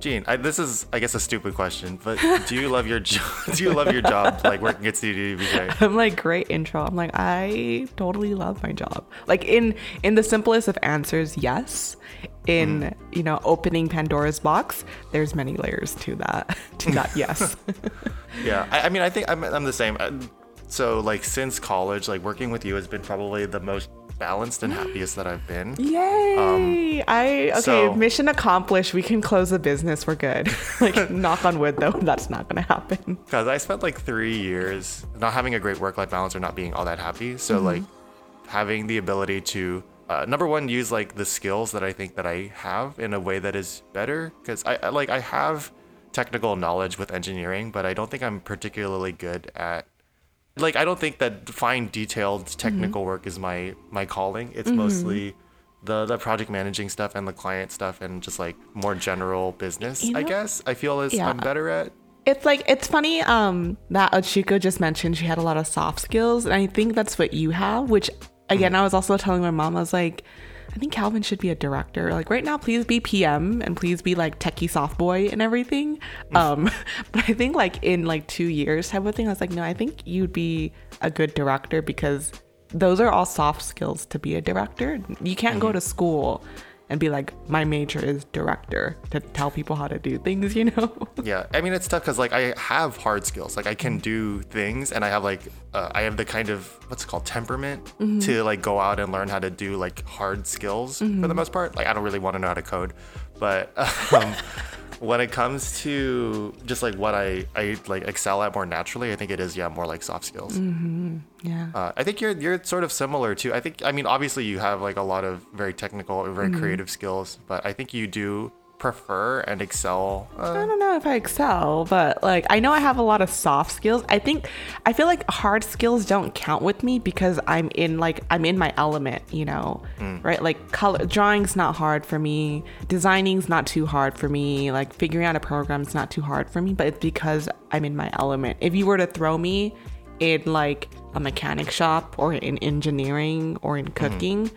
Jean, I, this is, I guess, a stupid question, but do you love your job? do you love your job, like working at CDBJ? I'm like, great intro. I'm like, I totally love my job. Like in in the simplest of answers, yes. In Mm. you know, opening Pandora's box, there's many layers to that. To that, yes. Yeah, I, I mean, I think I'm, I'm the same. Uh, So, like, since college, like working with you has been probably the most balanced and happiest that I've been. Yay! I okay. Um, so- mission accomplished. We can close the business. We're good. like, knock on wood, though. That's not gonna happen. Because I spent like three years not having a great work-life balance or not being all that happy. So, like, having the ability to uh, number one use like the skills that I think that I have in a way that is better. Because I, I like I have technical knowledge with engineering, but I don't think I'm particularly good at like I don't think that fine detailed technical work is my my calling. It's mostly the the project managing stuff and the client stuff and just like more general business. You I guess I feel as Yeah. I'm better at. It's like it's funny um that Ochiko just mentioned she had a lot of soft skills and I think that's what you have which again I was also telling my mom I was like I think Calvin should be a director. Like right now please be PM and please be like techie soft boy and everything. Um but I think like in like 2 years type of thing I was like no I think you'd be a good director because those are all soft skills to be a director. You can't go to school and be like my major is director to tell people how to do things you know Yeah, I mean it's tough because like I have hard skills. Like I can do things, and I have like uh, I have the kind of what's it called temperament to like go out and learn how to do like hard skills for the most part. Like I don't really want to know how to code, but um, when it comes to just like what I I like excel at more naturally, I think it is yeah more like soft skills. yeah Uh, I think you're you're sort of similar too. I think I mean obviously you have like a lot of very technical, very creative skills, but I think you do prefer and excel. Uh, I don't know if I excel, but like I know I have a lot of soft skills. I think I feel like hard skills don't count with me because I'm in like I'm in my element, you know. Right? Like color drawing's not hard for me. Designing's not too hard for me. Like figuring out a program's not too hard for me, but it's because I'm in my element. If you were to throw me in like a mechanic shop or in engineering or in cooking,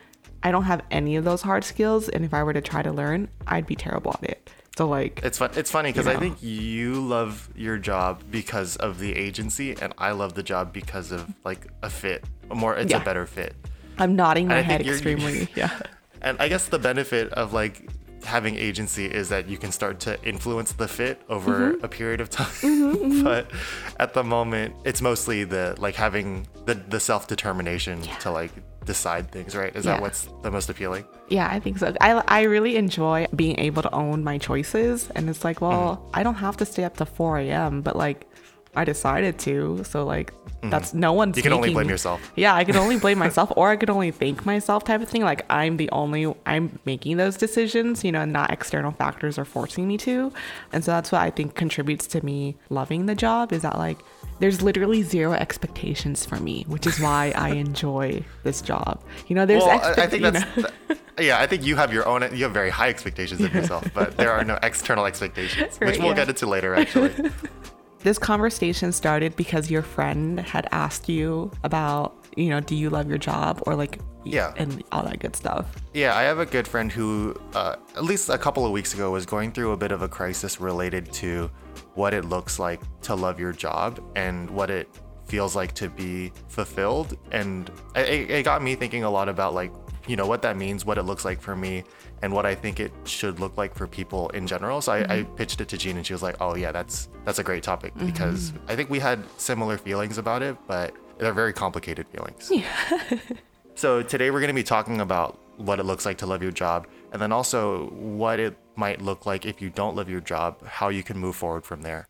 I don't have any of those hard skills and if I were to try to learn, I'd be terrible at it. So like It's fun. It's funny because I think you love your job because of the agency, and I love the job because of like a fit. A more, it's Yeah. a better fit. I'm nodding my head extremely. yeah. And I guess the benefit of like having agency is that you can start to influence the fit over Mm-hmm. a period of time. but at the moment, it's mostly the like having the the self determination to like decide things. Right? Is Yeah. that what's the most appealing? Yeah, I think so. I, I really enjoy being able to own my choices. And it's like, well, Mm-hmm. I don't have to stay up to 4 a.m., but like, I decided to. So, like, that's no one's. Mm-hmm. You can only blame yourself. Yeah, I can only blame myself or I could only thank myself type of thing. Like, I'm the only, I'm making those decisions, you know, and not external factors are forcing me to. And so that's what I think contributes to me loving the job is that, like, there's literally zero expectations for me, which is why I enjoy this job. You know, there's well, I, I expect- think you know. th- yeah, I think you have your own. You have very high expectations of yourself, but there are no external expectations, which we'll yeah. get into later. Actually, This conversation started because your friend had asked you about, you know, do you love your job or like, Yeah. and all that good stuff. yeah, I have a good friend who, uh, at least a couple of weeks ago, was going through a bit of a crisis related to what it looks like to love your job and what it feels like to be fulfilled. And it, it got me thinking a lot about like, you know, what that means, what it looks like for me, and what I think it should look like for people in general. So I, I mm-hmm. pitched it to Jean, and she was like, "Oh yeah, that's that's a great topic mm-hmm. because I think we had similar feelings about it, but they're very complicated feelings." So today we're going to be talking about what it looks like to love your job, and then also what it might look like if you don't love your job, how you can move forward from there.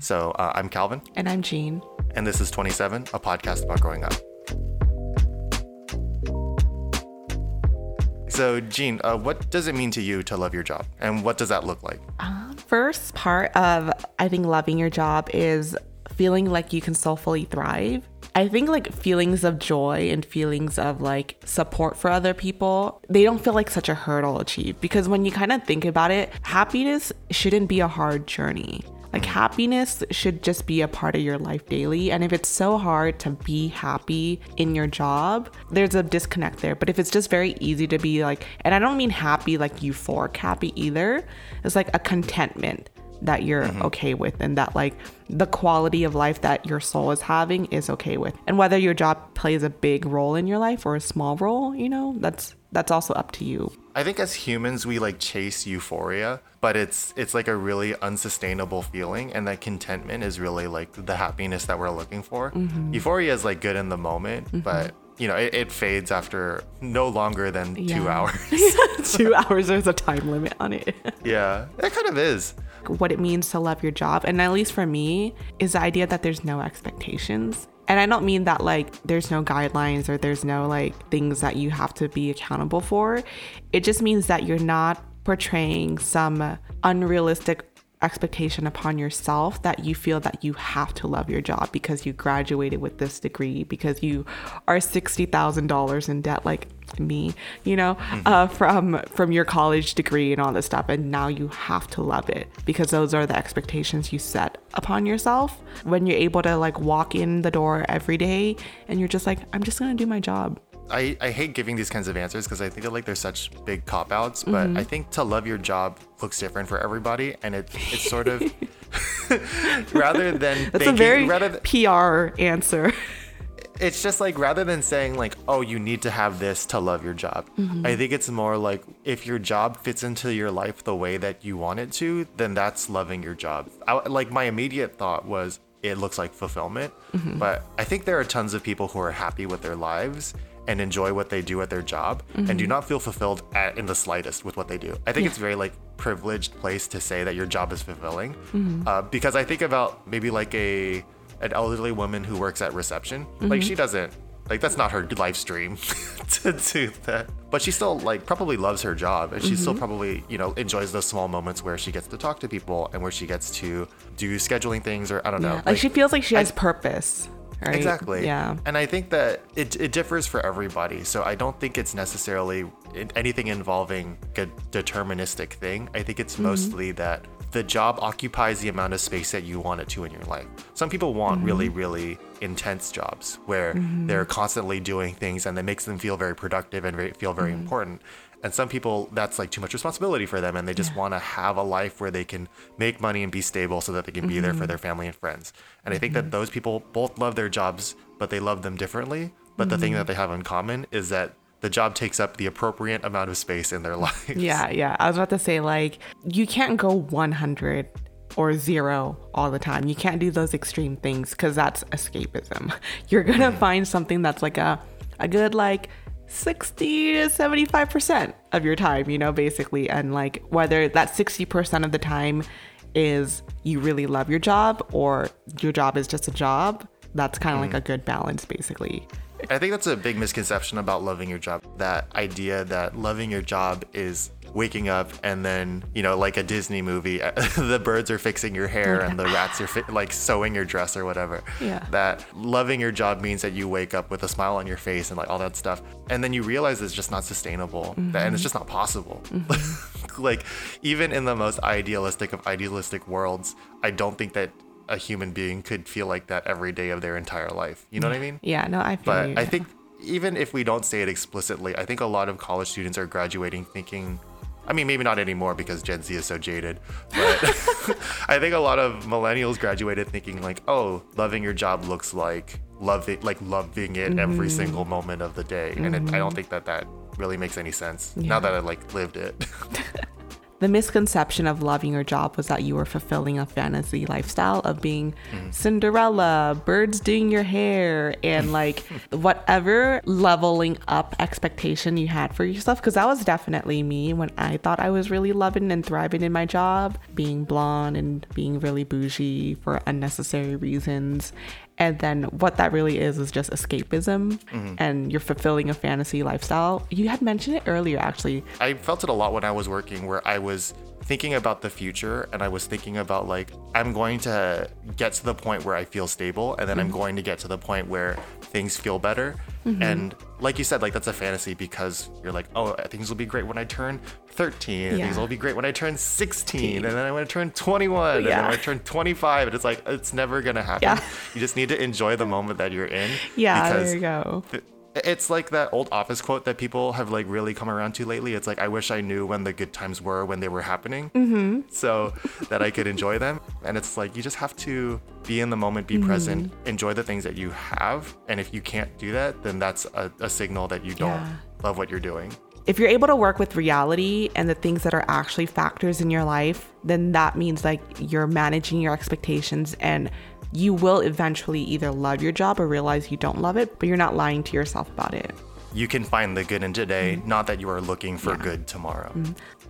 So uh, I'm Calvin, And I'm Jean. and this is 27, a podcast about growing up. So, Jean, uh, what does it mean to you to love your job, and what does that look like? First part of, I think, loving your job is feeling like you can soulfully thrive. I think like feelings of joy and feelings of like support for other people, they don't feel like such a hurdle to achieve because when you kind of think about it, happiness shouldn't be a hard journey. Like happiness should just be a part of your life daily. And if it's so hard to be happy in your job, there's a disconnect there. But if it's just very easy to be like, and I don't mean happy like euphoric happy either, it's like a contentment that you're okay with and that like the quality of life that your soul is having is okay with. And whether your job plays a big role in your life or a small role, you know, that's that's also up to you. I think as humans we like chase euphoria, but it's it's like a really unsustainable feeling and that contentment is really like the happiness that we're looking for. Mm-hmm. Euphoria is like good in the moment, but you know, it, it fades after no longer than two hours. Two hours, there's a time limit on it. yeah, it kind of is. What it means to love your job, and at least for me, is the idea that there's no expectations. And I don't mean that like there's no guidelines or there's no like things that you have to be accountable for. It just means that you're not portraying some unrealistic expectation upon yourself that you feel that you have to love your job because you graduated with this degree because you are $60,000 in debt like me you know uh, from from your college degree and all this stuff and now you have to love it because those are the expectations you set upon yourself when you're able to like walk in the door every day and you're just like I'm just going to do my job I, I hate giving these kinds of answers because I think that like they're such big cop outs, but Mm-hmm. I think to love your job looks different for everybody, and it it's sort of rather than that's thinking, a very rather than, PR answer it's just like rather than saying like oh you need to have this to love your job Mm-hmm. i think it's more like if your job fits into your life the way that you want it to then that's loving your job I, like my immediate thought was it looks like fulfillment Mm-hmm. but i think there are tons of people who are happy with their lives and enjoy what they do at their job and do Mm-hmm. not feel fulfilled at, in the slightest with what they do i think it's very like privileged place to say that your job is fulfilling Mm-hmm. uh, because i think about maybe like a an elderly woman who works at reception like Mm-hmm. she doesn't like that's not her live stream to do that but she still like probably loves her job and she still Mm-hmm. probably you know enjoys those small moments where she gets to talk to people and where she gets to do scheduling things or i don't know yeah. like, she feels like she I- has purpose right Exactly. yeah And I think that it, it differs for everybody. So I don't think it's necessarily anything involving a deterministic thing. I think it's Mm-hmm. mostly that the job occupies the amount of space that you want it to in your life. Some people want really, Mm-hmm. really intense jobs where they're constantly doing things and that makes them feel very productive and very, feel Mm-hmm. very important. And some people, that's like too much responsibility for them, and they just want to have a life where they can make money and be stable so that they can be there for their family and friends. And I think that those people both love their jobs, but they love them differently. But the thing that they have in common is that the job takes up the appropriate amount of space in their lives. Yeah, yeah. I was about to say, like, you can't go 100 or zero all the time. You can't do those extreme things because that's escapism. You're going to find something that's like a, a good, like, 60 to 75% of your time, you know, basically. And, like, whether that 60% of the time is you really love your job or your job is just a job, that's kind of like mm. a good balance, basically. I think that's a big misconception about loving your job. That idea that loving your job is waking up and then, you know, like a Disney movie, the birds are fixing your hair and the rats are fi- like sewing your dress or whatever. Yeah. That loving your job means that you wake up with a smile on your face and like all that stuff. And then you realize it's just not sustainable that, and it's just not possible. Mm-hmm. like, even in the most idealistic of idealistic worlds, I don't think that a human being could feel like that every day of their entire life. You know what I mean? Yeah, no, I feel But you. I think even if we don't say it explicitly, I think a lot of college students are graduating thinking. I mean, maybe not anymore because Gen Z is so jaded, but I think a lot of millennials graduated thinking like, "Oh, loving your job looks like loving, like loving it every mm-hmm. single moment of the day," and it, I don't mm-hmm. think that that really makes any sense now that I like lived it. the misconception of loving your job was that you were fulfilling a fantasy lifestyle of being mm. Cinderella, birds doing your hair, and like whatever leveling up expectation you had for yourself. Because that was definitely me when I thought I was really loving and thriving in my job, being blonde and being really bougie for unnecessary reasons. And then what that really is is just escapism mm-hmm. and you're fulfilling a fantasy lifestyle. You had mentioned it earlier, actually. I felt it a lot when I was working, where I was thinking about the future and I was thinking about like I'm going to get to the point where I feel stable and then I'm mm-hmm. going to get to the point where things feel better. Mm-hmm. And like you said, like that's a fantasy because you're like, oh, things will be great when I turn 13. Yeah. things will be great when I turn 16. And then I want to turn 21. Yeah. And then I turn 25. And it's like, it's never going to happen. Yeah. You just need to enjoy the moment that you're in. Yeah, there you go. th- it's like that old office quote that people have like really come around to lately. It's like I wish I knew when the good times were when they were happening, mm-hmm. so that I could enjoy them. And it's like you just have to be in the moment, be present, Mm-hmm. enjoy the things that you have. And if you can't do that, then that's a, a signal that you don't Yeah. love what you're doing. if you're able to work with reality and the things that are actually factors in your life, then that means like you're managing your expectations and you will eventually either love your job or realize you don't love it, but you're not lying to yourself about it. You can find the good in today, Mm-hmm. not that you are looking for good tomorrow.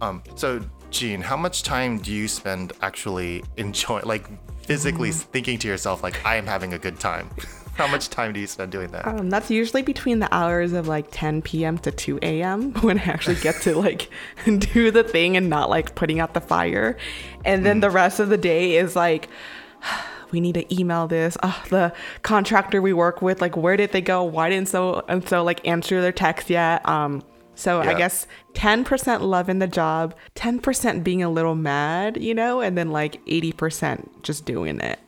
Um, so, Jean, how much time do you spend actually enjoying, like physically Mm-hmm. thinking to yourself, like, I am having a good time? how much time do you spend doing that? Um, that's usually between the hours of like 10 p.m. to 2 a.m. when I actually get to like do the thing and not like putting out the fire. And then the rest of the day is like, we need to email this. Oh, the contractor we work with, like, where did they go? Why didn't so and so like answer their text yet? Um, so I guess 10% love in the job, 10% being a little mad, you know, and then like 80% just doing it.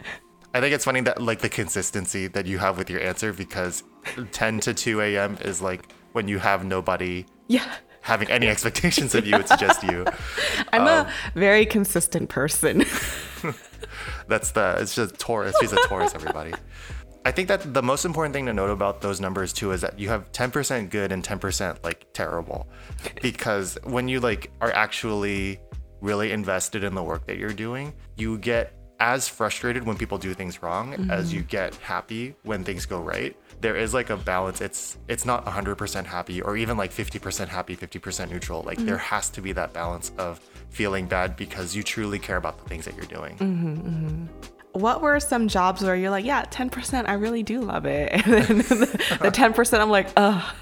I think it's funny that like the consistency that you have with your answer because 10 to 2 a.m. is like when you have nobody Yeah. having any expectations of you. It's just you. I'm Um, a very consistent person. That's the, it's just Taurus. She's a Taurus, everybody. I think that the most important thing to note about those numbers too is that you have 10% good and 10% like terrible. Because when you like are actually really invested in the work that you're doing, you get as frustrated when people do things wrong as you mm-hmm. get happy when things go right. There is like a balance. It's it's not 100% happy or even like 50% happy, 50% neutral. Like there mm-hmm. has to be that balance of feeling bad because you truly care about the things that you're doing. what were some jobs where you're like, yeah, 10%, I really do love it. And then the, the 10%, I'm like, ugh.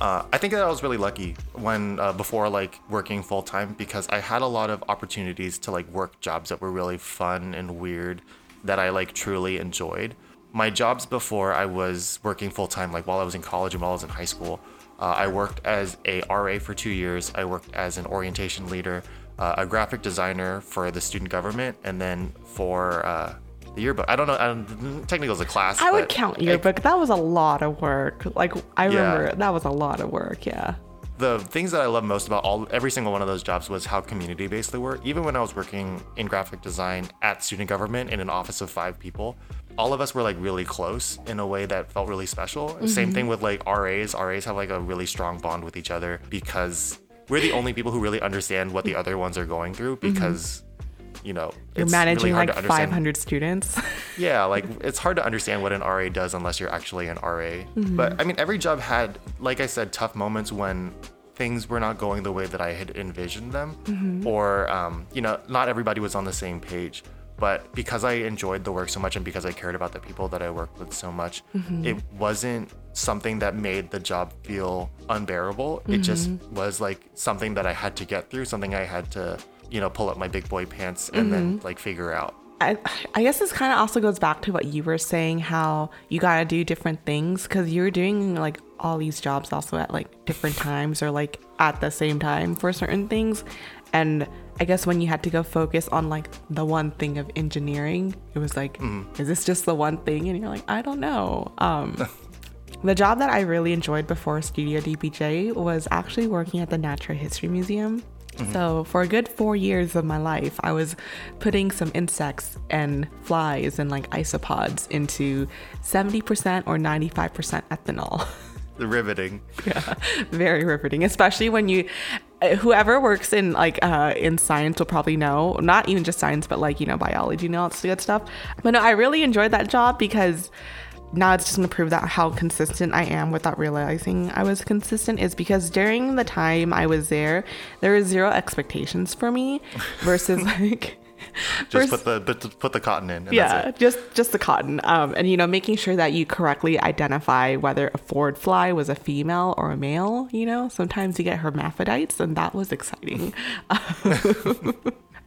Uh, I think that I was really lucky when uh, before like working full time because I had a lot of opportunities to like work jobs that were really fun and weird that I like truly enjoyed. My jobs before I was working full time, like while I was in college and while I was in high school, uh, I worked as a RA for two years. I worked as an orientation leader, uh, a graphic designer for the student government, and then for uh, the yearbook. I don't know. I don't, technically, it was a class. I would count I- yearbook. That was a lot of work. Like, I Yeah. remember that was a lot of work. Yeah. the things that I love most about all every single one of those jobs was how community based they were. Even when I was working in graphic design at student government in an office of five people, all of us were like really close in a way that felt really special. Same thing with like RAs. RAs have like a really strong bond with each other because we're the only people who really understand what the mm-hmm. other ones are going through mm-hmm. because you know You're managing really hard like to 500 students. yeah, like it's hard to understand what an RA does unless you're actually an RA. Mm-hmm. But I mean, every job had, like I said, tough moments when things were not going the way that I had envisioned them, or um, you know, not everybody was on the same page. But because I enjoyed the work so much and because I cared about the people that I worked with so much, mm-hmm. it wasn't something that made the job feel unbearable. It mm-hmm. just was like something that I had to get through, something I had to, you know, pull up my big boy pants and then mm-hmm. like figure out. I, I guess this kind of also goes back to what you were saying how you got to do different things because you're doing like all these jobs also at like different times or like at the same time for certain things. And I guess when you had to go focus on like the one thing of engineering, it was like, is this just the one thing? And you're like, I don't know. Um, the job that I really enjoyed before Studio DBJ was actually working at the Natural History Museum. So, for a good four years of my life, I was putting some insects and flies and like isopods into 70% or 95% ethanol. The riveting. yeah, very riveting, especially when you, whoever works in like uh, in science will probably know, not even just science, but like, you know, biology and all that good stuff. But no, I really enjoyed that job because now it's just gonna prove that how consistent I am without realizing I was consistent is because during the time I was there, there was zero expectations for me versus like Just First- put the but put the cotton in. And yeah, That's it. just just the cotton. Um, and you know, making sure that you correctly identify whether a Ford fly was a female or a male. You know, sometimes you get hermaphrodites, and that was exciting.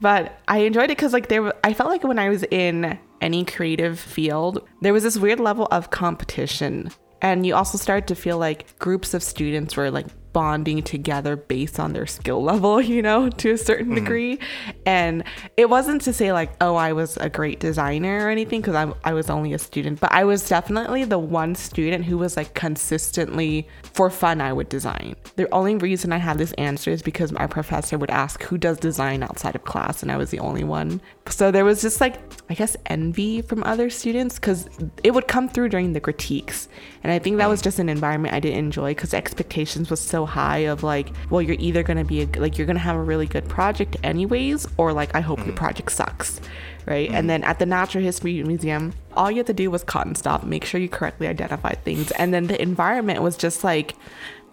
but I enjoyed it because like there, I felt like when I was in any creative field, there was this weird level of competition, and you also started to feel like groups of students were like bonding together based on their skill level, you know, to a certain mm-hmm. degree. And it wasn't to say like, oh, I was a great designer or anything, because I, I was only a student, but I was definitely the one student who was like consistently for fun, I would design. The only reason I had this answer is because my professor would ask who does design outside of class, and I was the only one. So there was just like, I guess, envy from other students because it would come through during the critiques. And I think that was just an environment I didn't enjoy because expectations was so high of like, well, you're either going to be a, like, you're going to have a really good project anyways, or like, I hope your mm. project sucks. Right. And mm. then at the Natural History Museum, all you had to do was cotton stop, make sure you correctly identify things. And then the environment was just like,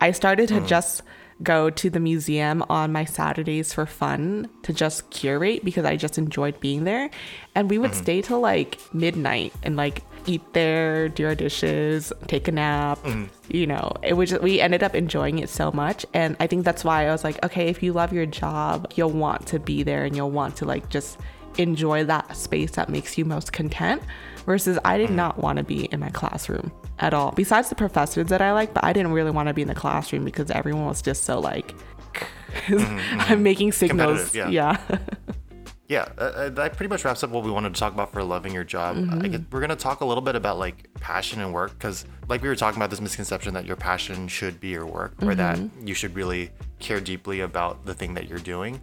I started to mm. just go to the museum on my Saturdays for fun to just curate because I just enjoyed being there. And we would stay till like midnight and like eat there, do our dishes, take a nap. Mm-hmm. You know, it was just, we ended up enjoying it so much. And I think that's why I was like, okay, if you love your job, you'll want to be there and you'll want to like just enjoy that space that makes you most content versus I did mm-hmm. not want to be in my classroom at all. Besides the professors that I like, but I didn't really want to be in the classroom because everyone was just so like mm-hmm, I'm making signals. Competitive, Yeah. Yeah, uh, uh, that pretty much wraps up what we wanted to talk about for loving your job. I get, we're gonna talk a little bit about like passion and work because, like we were talking about, this misconception that your passion should be your work or that you should really care deeply about the thing that you're doing.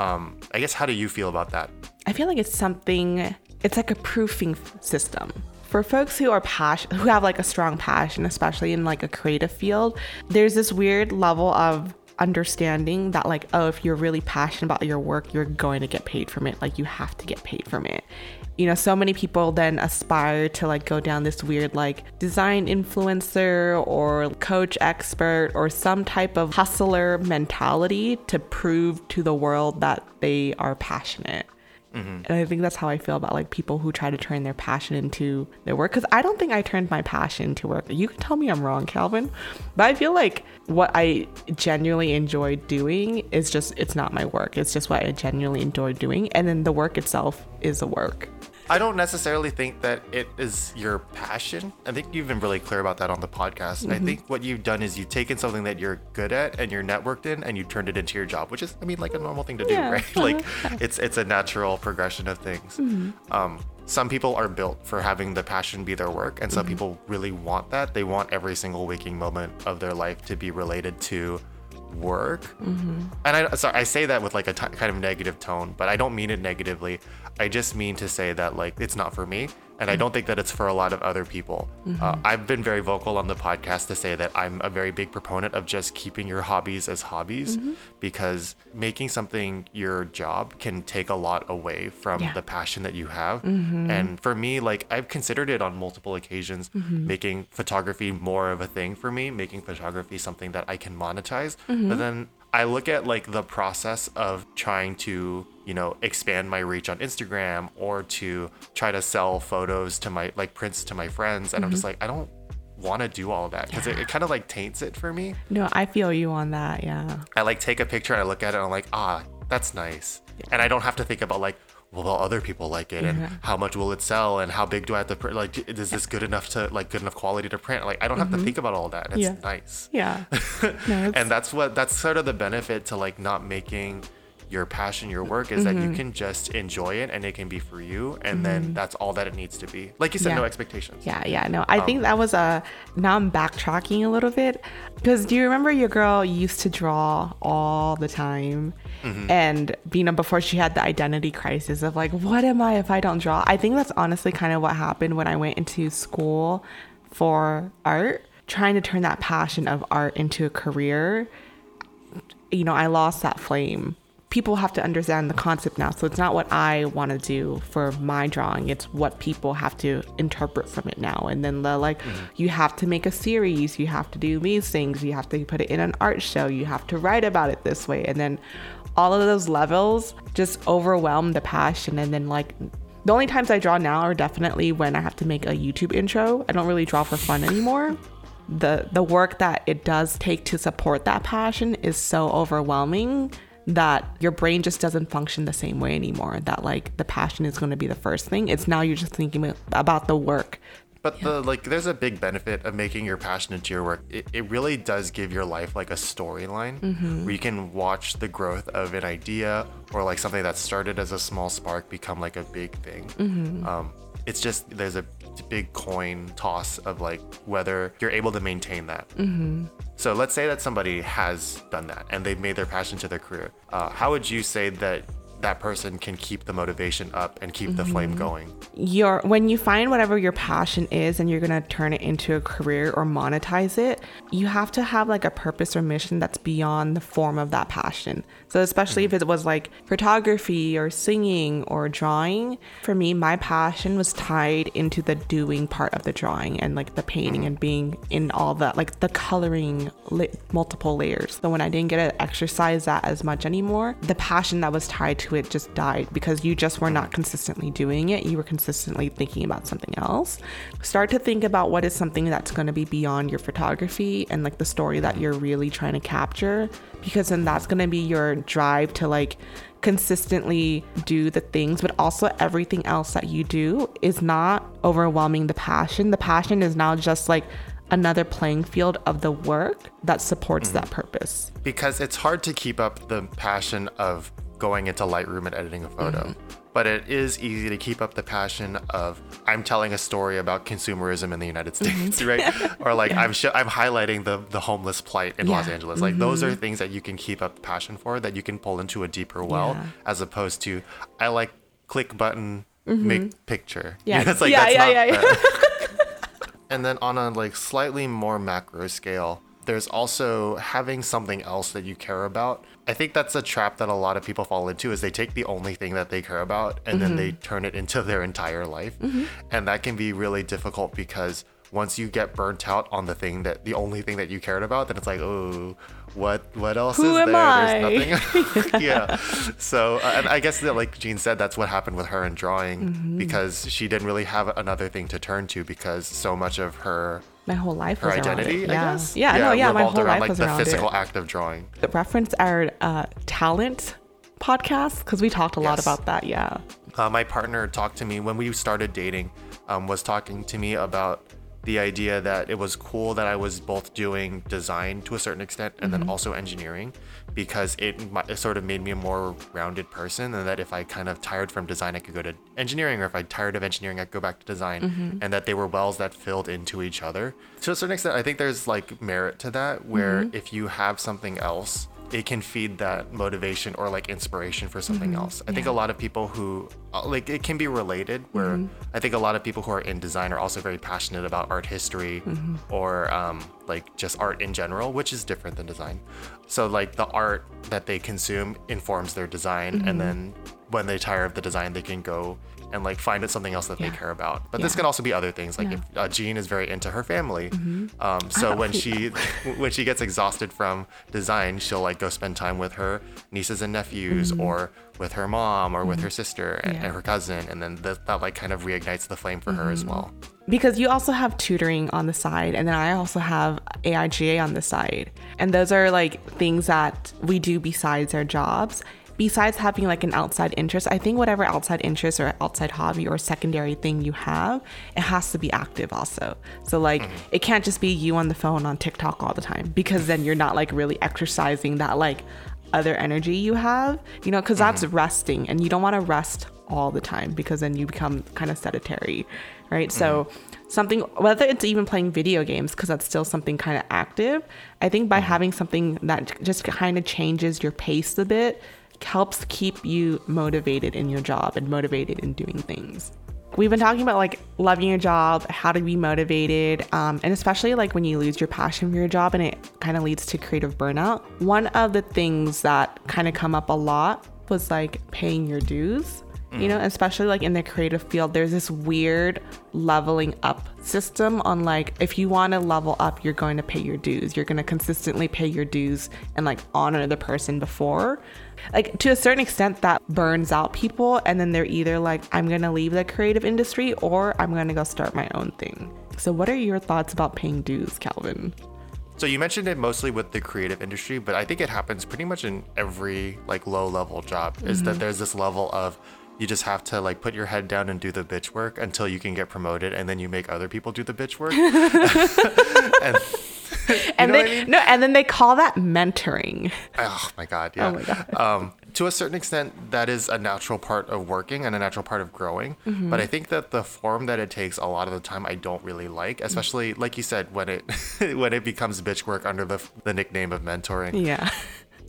Um, I guess how do you feel about that? I feel like it's something it's like a proofing system. For folks who are passion who have like a strong passion, especially in like a creative field, there's this weird level of understanding that like oh if you're really passionate about your work you're going to get paid from it. Like you have to get paid from it. You know so many people then aspire to like go down this weird like design influencer or coach expert or some type of hustler mentality to prove to the world that they are passionate Mm-hmm. and I think that's how I feel about like people who try to turn their passion into their work. Because I don't think I turned my passion into work. You can tell me I'm wrong, Calvin, but I feel like what I genuinely enjoy doing is just it's not my work. It's just what I genuinely enjoy doing, and then the work itself is a work. I don't necessarily think that it is your passion. I think you've been really clear about that on the podcast. I mm-hmm. think what you've done is you've taken something that you're good at and you're networked in and you turned it into your job, which is, I mean, like a normal thing to do, Yeah, right? like uh-huh. it's it's a natural progression of things. Mm-hmm. Um, some people are built for having the passion be their work, and some mm-hmm. people really want that. They want every single waking moment of their life to be related to work. And I sorry, I say that with like a t- kind of negative tone, but I don't mean it negatively. I just mean to say that like it's not for me, and I mm-hmm. don't think that it's for a lot of other people. Mm-hmm. Uh, I've been very vocal on the podcast to say that I'm a very big proponent of just keeping your hobbies as hobbies mm-hmm. because making something your job can take a lot away from Yeah. the passion that you have. And for me, like I've considered it on multiple occasions, making photography more of a thing for me, making photography something that I can monetize. But then I look at like the process of trying to, you know, expand my reach on Instagram or to try to sell photos to my like prints to my friends. And I'm just like, I don't want to do all that because it, it kind of like taints it for me. No, I feel you on that. Yeah. I like take a picture and I look at it and I'm like, ah, that's nice. And I don't have to think about like, will other people like it and how much will it sell and how big do I have to print? Like, is this good enough to like good enough quality to print? Like, I don't have to mm-hmm. think about all that. It's Yeah. nice. Yeah. No, And that's what that's sort of the benefit to like not making your passion your work is that Mm-hmm. you can just enjoy it and it can be for you and then mm-hmm. that's all that it needs to be. Like you said, Yeah. no expectations. Yeah, yeah, no. I think um, that was a. Now I'm backtracking a little bit because do you remember your girl used to draw all the time, mm-hmm. and you know before she had the identity crisis of like, what am I if I don't draw? I think that's honestly kind of what happened when I went into school for art, trying to turn that passion of art into a career you know, I lost that flame. People have to understand the concept now. So it's not what I want to do for my drawing. It's what people have to interpret from it now. And then the like, mm-hmm. you have to make a series. You have to do these things. You have to put it in an art show. You have to write about it this way. And then all of those levels just overwhelm the passion. And then, like, the only times I draw now are definitely when I have to make a YouTube intro. I don't really draw for fun anymore. The the work that it does take to support that passion is so overwhelming that your brain just doesn't function the same way anymore. That like the passion is going to be the first thing. It's now you're just thinking about the work but yeah. the like, there's a big benefit of making your passion into your work. It, it really does give your life like a storyline mm-hmm. where you can watch the growth of an idea or like something that started as a small spark become like a big thing. Mm-hmm. Um, it's just there's a big coin toss of like whether you're able to maintain that. Mm-hmm. So let's say that somebody has done that and they've made their passion to their career. Uh, how would you say that that person can keep the motivation up and keep mm-hmm. the flame mm-hmm. going. Your when you find whatever your passion is and you're going to turn it into a career or monetize it, you have to have like a purpose or mission that's beyond the form of that passion. So especially mm-hmm. if it was like photography or singing or drawing, for me my passion was tied into the doing part of the drawing and like the painting mm-hmm. and being in all that like the coloring li- multiple layers. So when I didn't get to exercise that as much anymore, the passion that was tied to to it just died because you just were not consistently doing it. You were consistently thinking about something else. Start to think about what is something that's going to be beyond your photography and like the story that you're really trying to capture because then that's going to be your drive to like consistently do the things, but also everything else that you do is not overwhelming the passion. The passion is now just like another playing field of the work that supports mm-hmm. that purpose. Because it's hard to keep up the passion of going into Lightroom and editing a photo. Mm-hmm. But it is easy to keep up the passion of I'm telling a story about consumerism in the United mm-hmm. States, mm-hmm. right? or like yeah. I'm sh- I'm highlighting the the homeless plight in yeah. Los Angeles. Like mm-hmm. those are mm-hmm. things that you can keep up passion for that you can pull into a deeper well, yeah. as opposed to I like click button make mm-hmm. picture. Yeah, you know, it's like yeah, yeah, yeah, and then on a like slightly more macro scale, there's also having something else that you care about. I think that's a trap that a lot of people fall into is they take the only thing that they care about and mm-hmm. then they mm-hmm. turn it into their entire life. Mm-hmm. And that can be really difficult because once you get burnt out on the thing that the only thing that you cared about, then it's like, oh, what what else Who is there? I? There's nothing. yeah. So uh, and I guess that like Jean said, that's what happened with her in drawing mm-hmm. because she didn't really have another thing to turn to because so much of her my whole life her was identity, around it. Yeah. Yeah, yeah, no, yeah, my whole around, life like, was the around physical it. act of drawing. The reference our uh, talent podcast because we talked a lot about that. Yeah. Uh, my partner talked to me when we started dating. Um, was talking to me about the idea that it was cool that I was both doing design to a certain extent and mm-hmm. then also engineering because it, it, sort of made me a more rounded person and that if I kind of tired from design I could go to engineering or if I tired of engineering I could go back to design mm-hmm. and that they were wells that filled into each other. To a certain extent I think there's like merit to that where mm-hmm. if you have something else it can feed that motivation or like inspiration for something mm-hmm. else. I yeah. think a lot of people who uh, like it can be related where mm-hmm. I think a lot of people who are in design are also very passionate about art history mm-hmm. or um, like just art in general, which is different than design. So like the art that they consume informs their design and mm-hmm. then when they tire of the design they can go and like find it something else that yeah. they care about. But yeah. this can also be other things. Like yeah. if uh, Jean is very into her family, mm-hmm. um, so when she when she gets exhausted from design, she'll like go spend time with her nieces and nephews, mm-hmm. or with her mom, or mm-hmm. with her sister and, and, her cousin, and then that, that like kind of reignites the flame for her as mm-hmm. well. Because you also have tutoring on the side, and then I also have AIGA on the side, and those are like things that we do besides our jobs besides having like an outside interest, I think whatever outside interest or outside hobby or secondary thing you have, it has to be active also. So like mm-hmm. it can't just be you on the phone on TikTok all the time because then you're not like really exercising that like other energy you have, you know, because that's mm-hmm. resting and you don't want to rest all the time because then you become kind of sedentary, right? Mm-hmm. So something whether it's even playing video games because that's still something kind of active i think by mm-hmm. having something that just kind of changes your pace a bit helps keep you motivated in your job and motivated in doing things. We've been talking about like loving your job, how to be motivated, um, and especially like when you lose your passion for your job and it kind of leads to creative burnout. One of the things that kind of come up a lot was like paying your dues. You know, especially like in the creative field, there's this weird leveling up system on like if you want to level up, you're going to pay your dues. You're going to consistently pay your dues and like honor the person before like to a certain extent that burns out people and then they're either like i'm gonna leave the creative industry or i'm gonna go start my own thing. So what are your thoughts about paying dues calvin So you mentioned it mostly with the creative industry, but I think it happens pretty much in every like low level job is that mm-hmm. there's this level of you just have to like put your head down and do the bitch work until you can get promoted and then you make other people do the bitch work. and and they I mean? no and then they call that mentoring oh my god, yeah. Oh my God. Um, to a certain extent, that is a natural part of working and a natural part of growing. Mm-hmm. But I think that the form that it takes a lot of the time, I don't really like, especially like you said, when it when it becomes bitch work under the the nickname of mentoring. yeah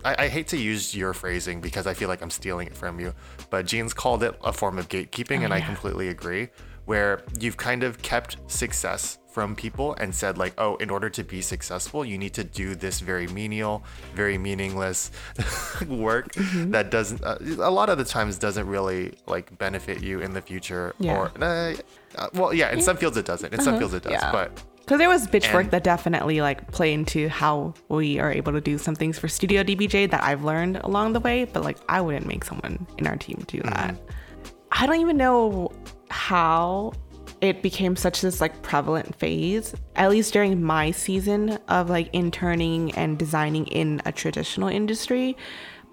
I, I hate to use your phrasing because I feel like I'm stealing it from you, but Jean's called it a form of gatekeeping, and I Oh, completely agree. Where you've kind of kept success from people and said, like, oh, in order to be successful, you need to do this very menial, very meaningless work Mm-hmm. that doesn't, uh, a lot of the times, doesn't really like benefit you in the future. Yeah. Or, uh, well, yeah, in some fields it doesn't. In some fields it does, Uh-huh. Yeah. but because there was bitch work that definitely like play into how we are able to do some things for studio dbj that i've learned along the way but like i wouldn't make someone in our team do mm-hmm. that. I don't even know how it became such this like prevalent phase at least during my season of like interning and designing in a traditional industry.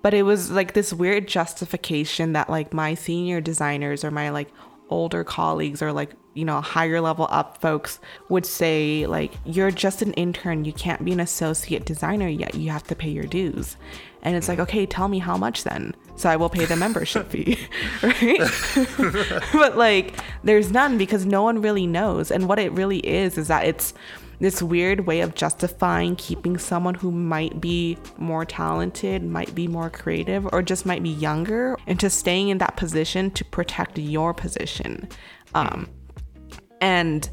But it was like this weird justification that like my senior designers or my like older colleagues or like you know higher level up folks would say like you're just an intern. You can't be an associate designer yet. You have to pay your dues. And it's like okay tell me how much then? So i will pay the membership fee right? But like there's none because no one really knows. And what it really is is that it's this weird way of justifying keeping someone who might be more talented, might be more creative, or just might be younger into staying in that position to protect your position. Um, and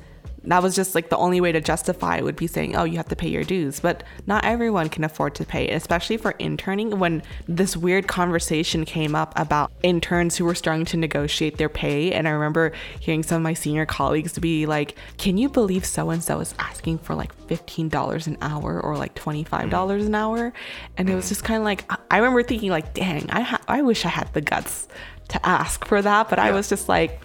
that was just like the only way to justify it would be saying, oh, you have to pay your dues. But not everyone can afford to pay, especially for interning. When this weird conversation came up about interns who were starting to negotiate their pay. And I remember hearing some of my senior colleagues be like, can you believe so and so is asking for like $15 an hour or like $25 mm. an hour? And it was mm. just kind of like, I remember thinking, like, dang, I, ha- I wish I had the guts to ask for that. But I was just like,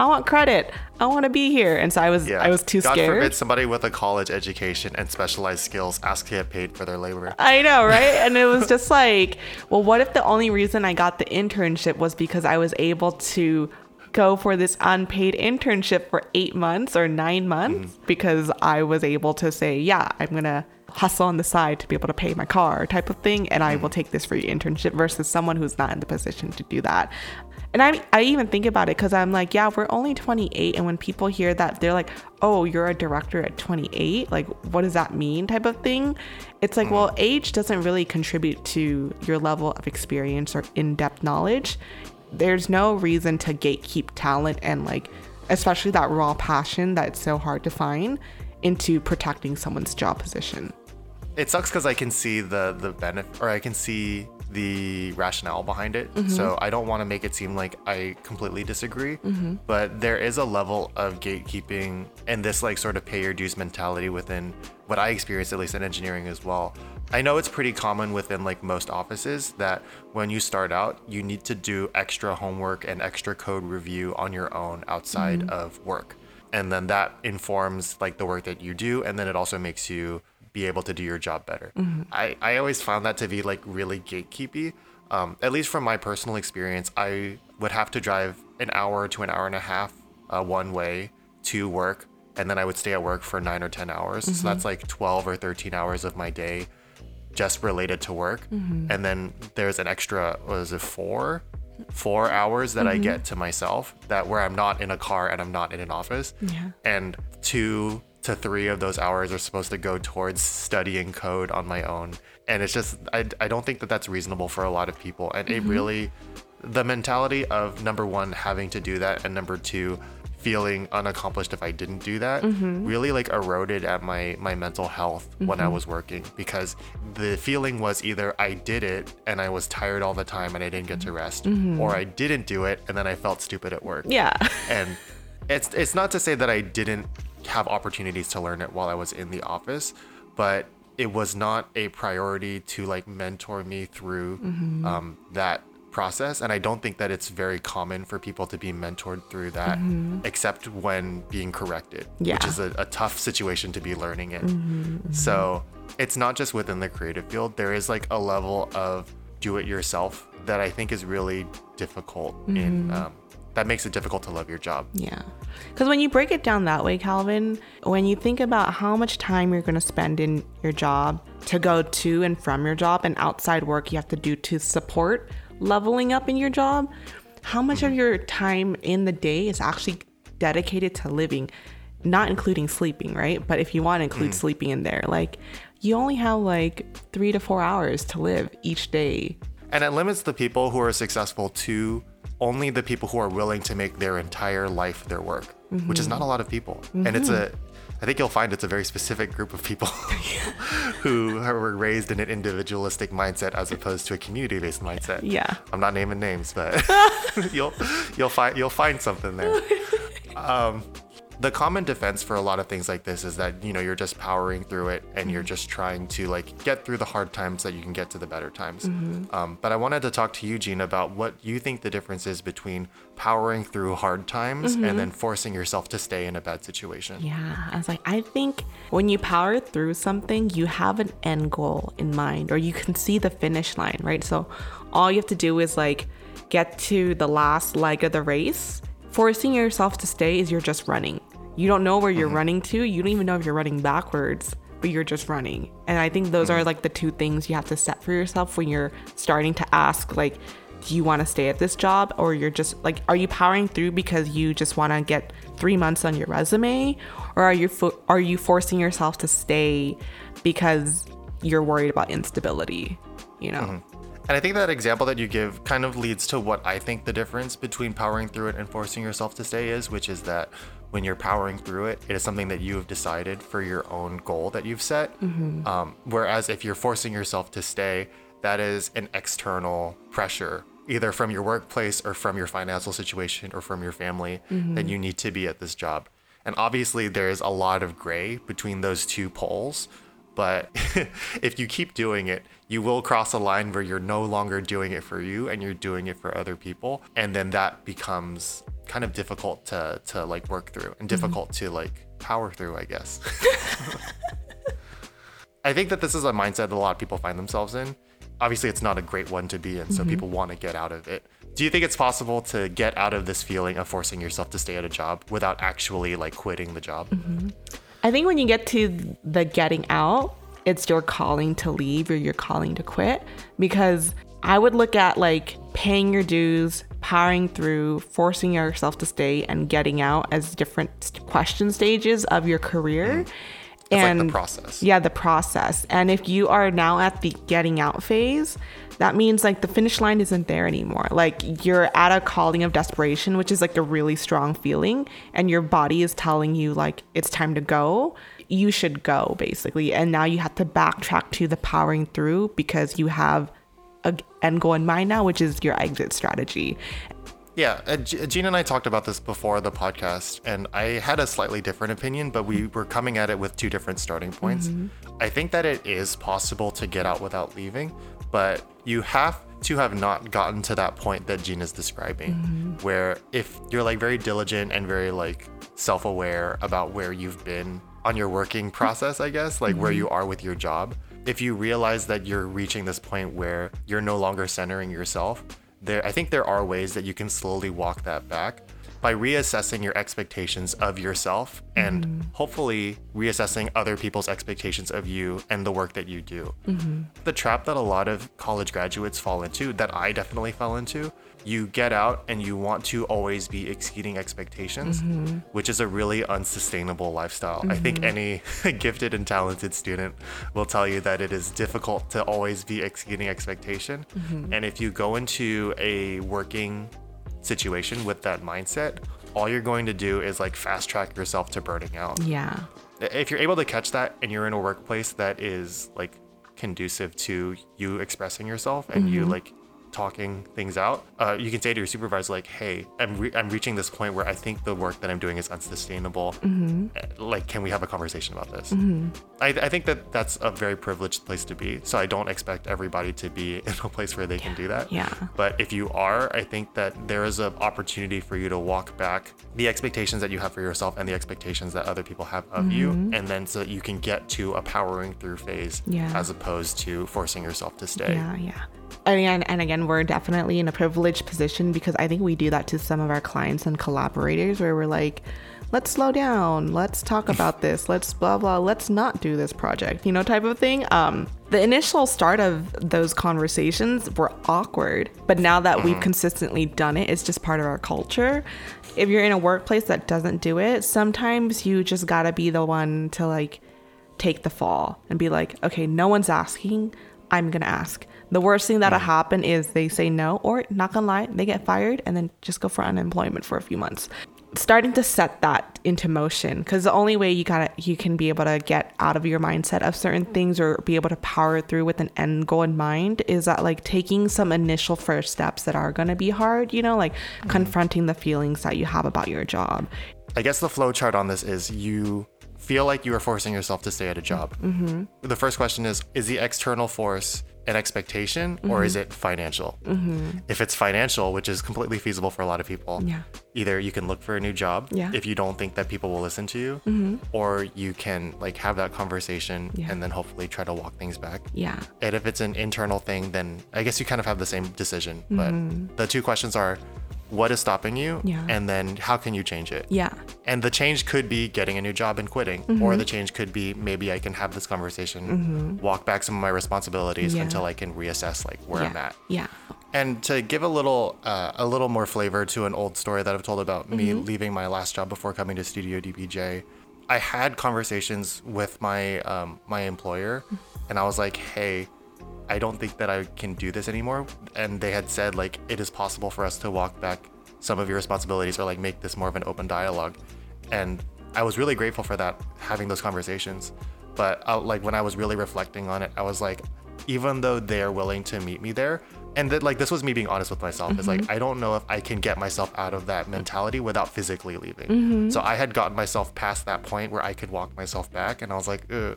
I want credit. I want to be here. And so I was yeah. I was too God scared. forbid somebody with a college education and specialized skills ask to get paid for their labor. I know, right? And it was just like, well, what if the only reason I got the internship was because I was able to go for this unpaid internship for eight months or nine months mm-hmm. because I was able to say, yeah, I'm going to hustle on the side to be able to pay my car type of thing. And I mm-hmm. will take this free internship versus someone who's not in the position to do that. And I, I even think about it because I'm like, yeah, we're only 28. And when people hear that, they're like, oh, you're a director at 28. Like, what does that mean? Type of thing. It's like, well, mm. age doesn't really contribute to your level of experience or in depth knowledge. There's no reason to gatekeep talent and, like, especially that raw passion that's so hard to find into protecting someone's job position. It sucks because I can see the the benefit, or I can see the rationale behind it. Mm-hmm. So I don't want to make it seem like I completely disagree. Mm-hmm. But there is a level of gatekeeping and this like sort of pay your dues mentality within what I experienced, at least in engineering as well. I know it's pretty common within like most offices that when you start out, you need to do extra homework and extra code review on your own outside mm-hmm. of work. And then that informs like the work that you do. And then it also makes you be able to do your job better. I, I always found that to be like really gatekeepy. Um, at least from my personal experience, I would have to drive an hour to an hour and a half uh, one way to work. And then I would stay at work for nine or 10 hours. So that's like 12 or 13 hours of my day just related to work. And then there's an extra, what is it, four? Four hours that I get to myself that where I'm not in a car and I'm not in an office. Yeah. And two to three of those hours are supposed to go towards studying code on my own. And it's just, I, I don't think that that's reasonable for a lot of people. And it mm-hmm. really, the mentality of number one, having to do that, and number two, feeling unaccomplished if I didn't do that mm-hmm. really like eroded at my my mental health when I mm-hmm. was working because the feeling was either I did it and I was tired all the time and I didn't get to rest or I didn't do it and then I felt stupid at work Yeah. and it's it's not to say that I didn't have opportunities to learn it while I was in the office, but it was not a priority to like mentor me through Mm-hmm. um, that process and i don't think that it's very common for people to be mentored through that except when being corrected Mm-hmm. Yeah. Mm-hmm. which is a, a tough situation to be learning in so it's not just within the creative field there is like a level of do it yourself that i think is really difficult Mm-hmm. in um, that makes it difficult to love your job Yeah. Because when you break it down that way, Calvin, when you think about how much time you're going to spend in your job to go to and from your job and outside work you have to do to support leveling up in your job, how much of mm-hmm. your time in the day is actually dedicated to living, not including sleeping, right? But if you want to include mm. sleeping in there, like you only have like three to four hours to live each day. And it limits the people who are successful to only the people who are willing to make their entire life their work, which is not a lot of people. And it's a, I think you'll find it's a very specific group of people who were raised in an individualistic mindset as opposed to a community-based mindset. Yeah. I'm not naming names, but you'll you'll find you'll find something there. Um, the common defense for a lot of things like this is that you know you're just powering through it and you're just trying to like get through the hard times so that you can get to the better times um, but i wanted to talk to you Jean about what you think the difference is between powering through hard times and then forcing yourself to stay in a bad situation Yeah, I was like, I think when you power through something, you have an end goal in mind, or you can see the finish line, right? So all you have to do is like get to the last leg of the race. Forcing yourself to stay is you're just running. You don't know where you're mm-hmm. running to. You don't even know if you're running backwards, but you're just running. And I think those are mm-hmm. like the two things you have to set for yourself when you're starting to ask, like, do you want to stay at this job? Or you're just like are you powering through because you just want to get 3 months on your resume? Or are you fo- are you forcing yourself to stay because you're worried about instability you know? Mm-hmm. And I think that example that you give kind of leads to what I think the difference between powering through it and forcing yourself to stay is, which is that when you're powering through it, it is something that you have decided for your own goal that you've set. Um, whereas if you're forcing yourself to stay, that is an external pressure, either from your workplace or from your financial situation or from your family, that you need to be at this job. And obviously, there's a lot of gray between those two poles. But if you keep doing it, you will cross a line where you're no longer doing it for you and you're doing it for other people. And then that becomes kind of difficult to, to like work through and mm-hmm. difficult to like power through, I guess. I think that this is a mindset that a lot of people find themselves in. Obviously, it's not a great one to be in, so mm-hmm. people want to get out of it. Do you think it's possible to get out of this feeling of forcing yourself to stay at a job without actually like quitting the job? Mm-hmm. i think when you get to the getting out it's your calling to leave or your calling to quit because i would look at like paying your dues powering through forcing yourself to stay and getting out as different question stages of your career mm. and like the process. Yeah, the process. And if you are now at the getting out phase, that means like the finish line isn't there anymore. Like you're at a calling of desperation, which is like a really strong feeling, and your body is telling you like it's time to go. You should go basically. And now you have to backtrack to the powering through because you have end goal in mind now, which is your exit strategy. Yeah, uh, uh, Gina and I talked about this before the podcast, and I had a slightly different opinion, but we were coming at it with two different starting points. Mm-hmm. I think that it is possible to get out without leaving, but you have to have not gotten to that point that Gina's describing, mm-hmm. where if you're like very diligent and very like self aware about where you've been on your working process, I guess, like where mm-hmm. you are with your job, if you realize that you're reaching this point where you're no longer centering yourself, there I think there are ways that you can slowly walk that back by reassessing your expectations of yourself and mm-hmm. hopefully reassessing other people's expectations of you and the work that you do. Mm-hmm. The trap that a lot of college graduates fall into, that I definitely fell into, you get out and you want to always be exceeding expectations, mm-hmm. which is a really unsustainable lifestyle. I think any gifted and talented student will tell you that it is difficult to always be exceeding expectation. And if you go into a working situation with that mindset, all you're going to do is like fast track yourself to burning out. Yeah. If you're able to catch that and you're in a workplace that is like conducive to you expressing yourself and you mm-hmm. like talking things out, uh, you can say to your supervisor like, "Hey, I'm re- I'm reaching this point where I think the work that I'm doing is unsustainable. Mm-hmm. Uh, Like, can we have a conversation about this?" I, I think that that's a very privileged place to be. So I don't expect everybody to be in a place where they can do that. Yeah. But if you are, I think that there is an opportunity for you to walk back the expectations that you have for yourself and the expectations that other people have of you, and then so that you can get to a powering through phase Yeah. as opposed to forcing yourself to stay. Yeah, yeah. And again, and again, we're definitely in a privileged position because I think we do that to some of our clients and collaborators where we're like, let's slow down, let's talk about this, let's blah blah, let's not do this project, you know, type of thing. Um, the initial start of those conversations were awkward, but now that we've consistently done it, it's just part of our culture. If you're in a workplace that doesn't do it, sometimes you just gotta be the one to like take the fall and be like, okay, no one's asking. I'm gonna ask. The worst thing that'll happen is they say no, or not gonna lie, they get fired and then just go for unemployment for a few months. Starting to set that into motion, because the only way you gotta you can be able to get out of your mindset of certain things or be able to power through with an end goal in mind is that like taking some initial first steps that are gonna be hard, you know, like confronting the feelings that you have about your job. I guess the flow chart on this is you feel like you are forcing yourself to stay at a job. Mm-hmm. The first question is Is the external force an expectation or mm-hmm. is it financial? Mm-hmm. If it's financial, which is completely feasible for a lot of people, Yeah. either you can look for a new job Yeah. if you don't think that people will listen to you, mm-hmm. or you can like have that conversation Yeah. and then hopefully try to walk things back. Yeah. And if it's an internal thing, then I guess you kind of have the same decision. But mm-hmm. the two questions are what is stopping you? Mm-hmm. Yeah. And then how can you change it? Yeah. And the change could be getting a new job and quitting, Mm-hmm. or the change could be maybe I can have this conversation, walk back some of my responsibilities Yeah. until I can reassess like where I'm at. Yeah. And to give a little uh, a little more flavor to an old story that I've told about me Mm-hmm. leaving my last job before coming to Studio DBJ, I had conversations with my um, my employer, and I was like, "Hey, I don't think that I can do this anymore." And they had said like it is possible for us to walk back some of your responsibilities or like make this more of an open dialogue. And I was really grateful for that, having those conversations. But uh, like when I was really reflecting on it, I was like, even though they're willing to meet me there, and that like this was me being honest with myself. Is like mm-hmm. I don't know if I can get myself out of that mentality without physically leaving. Mm-hmm. So I had gotten myself past that point where I could walk myself back, and I was like, uh,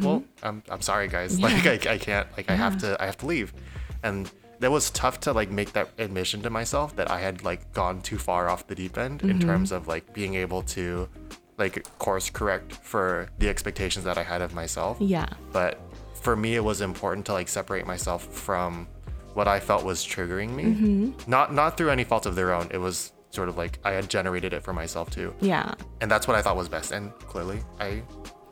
well, I'm I'm sorry guys, like I, I can't, like I have to I have to leave, and that was tough to like make that admission to myself that I had like gone too far off the deep end in terms of like being able to like course correct for the expectations that I had of myself. Yeah. But for me, it was important to like separate myself from what I felt was triggering me. Mm-hmm. Not not through any fault of their own. It was sort of like I had generated it for myself too, Yeah. and that's what I thought was best. And clearly, I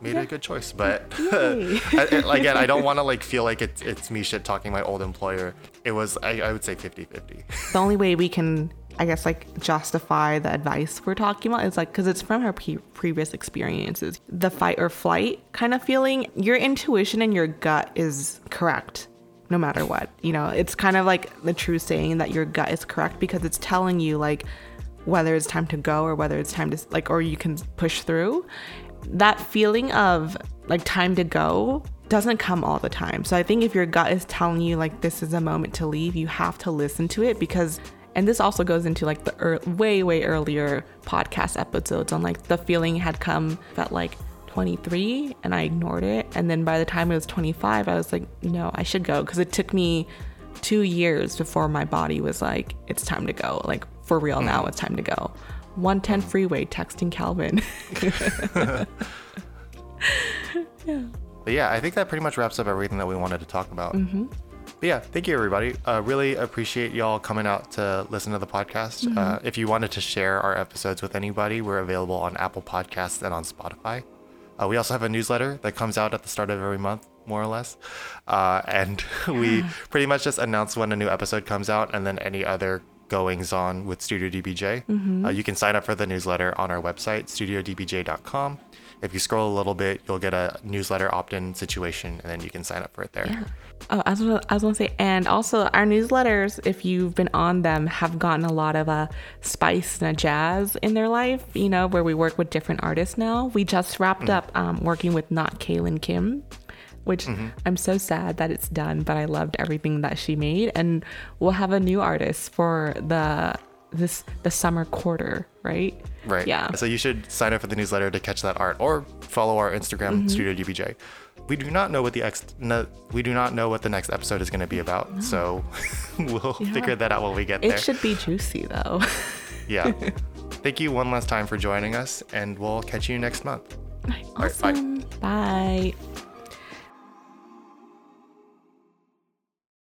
made a good choice. But again, I don't want to like feel like it's it's me shit talking my old employer. It was I, I would say 50-50. the only way we can i guess like justify the advice we're talking about is like because it's from her pre- previous experiences the fight or flight kind of feeling your intuition and your gut is correct no matter what you know it's kind of like the true saying that your gut is correct because it's telling you like whether it's time to go or whether it's time to like or you can push through that feeling of like time to go doesn't come all the time. So I think if your gut is telling you like this is a moment to leave, you have to listen to it because and this also goes into like the ear way way earlier podcast episodes on like the feeling had come at like 23 and I ignored it and then by the time it was 25 I was like no, I should go because it took me 2 years before my body was like it's time to go. Like for real now it's time to go. 110 freeway texting Calvin. Yeah. But yeah, I think that pretty much wraps up everything that we wanted to talk about. Mm-hmm. But yeah, thank you everybody. Uh, really appreciate y'all coming out to listen to the podcast. Uh, if you wanted to share our episodes with anybody, we're available on Apple Podcasts and on Spotify. Uh, we also have a newsletter that comes out at the start of every month, more or less. Uh, and we pretty much just announce when a new episode comes out and then any other goings on with Studio DBJ. Uh, you can sign up for the newsletter on our website, studiodbj.com. If you scroll a little bit, you'll get a newsletter opt in situation and then you can sign up for it there. Oh, I was, gonna- I was gonna say, and also our newsletters, if you've been on them, have gotten a lot of a spice and a jazz in their life. You know, where we work with different artists now. We just wrapped mm-hmm. up um, working with Not Kaylin Kim. which mm-hmm. I'm so sad that it's done, but I loved everything that she made. And we'll have a new artist for the this the summer quarter, right? Right. Yeah. So you should sign up for the newsletter to catch that art or follow our Instagram Mm-hmm. Studio DBJ. We do not know what the ex no, we do not know what the next episode is going to be about. So we'll figure that out when we get It there. It should be juicy though. Yeah. Thank you one last time for joining us and we'll catch you next month. right, bye. bye.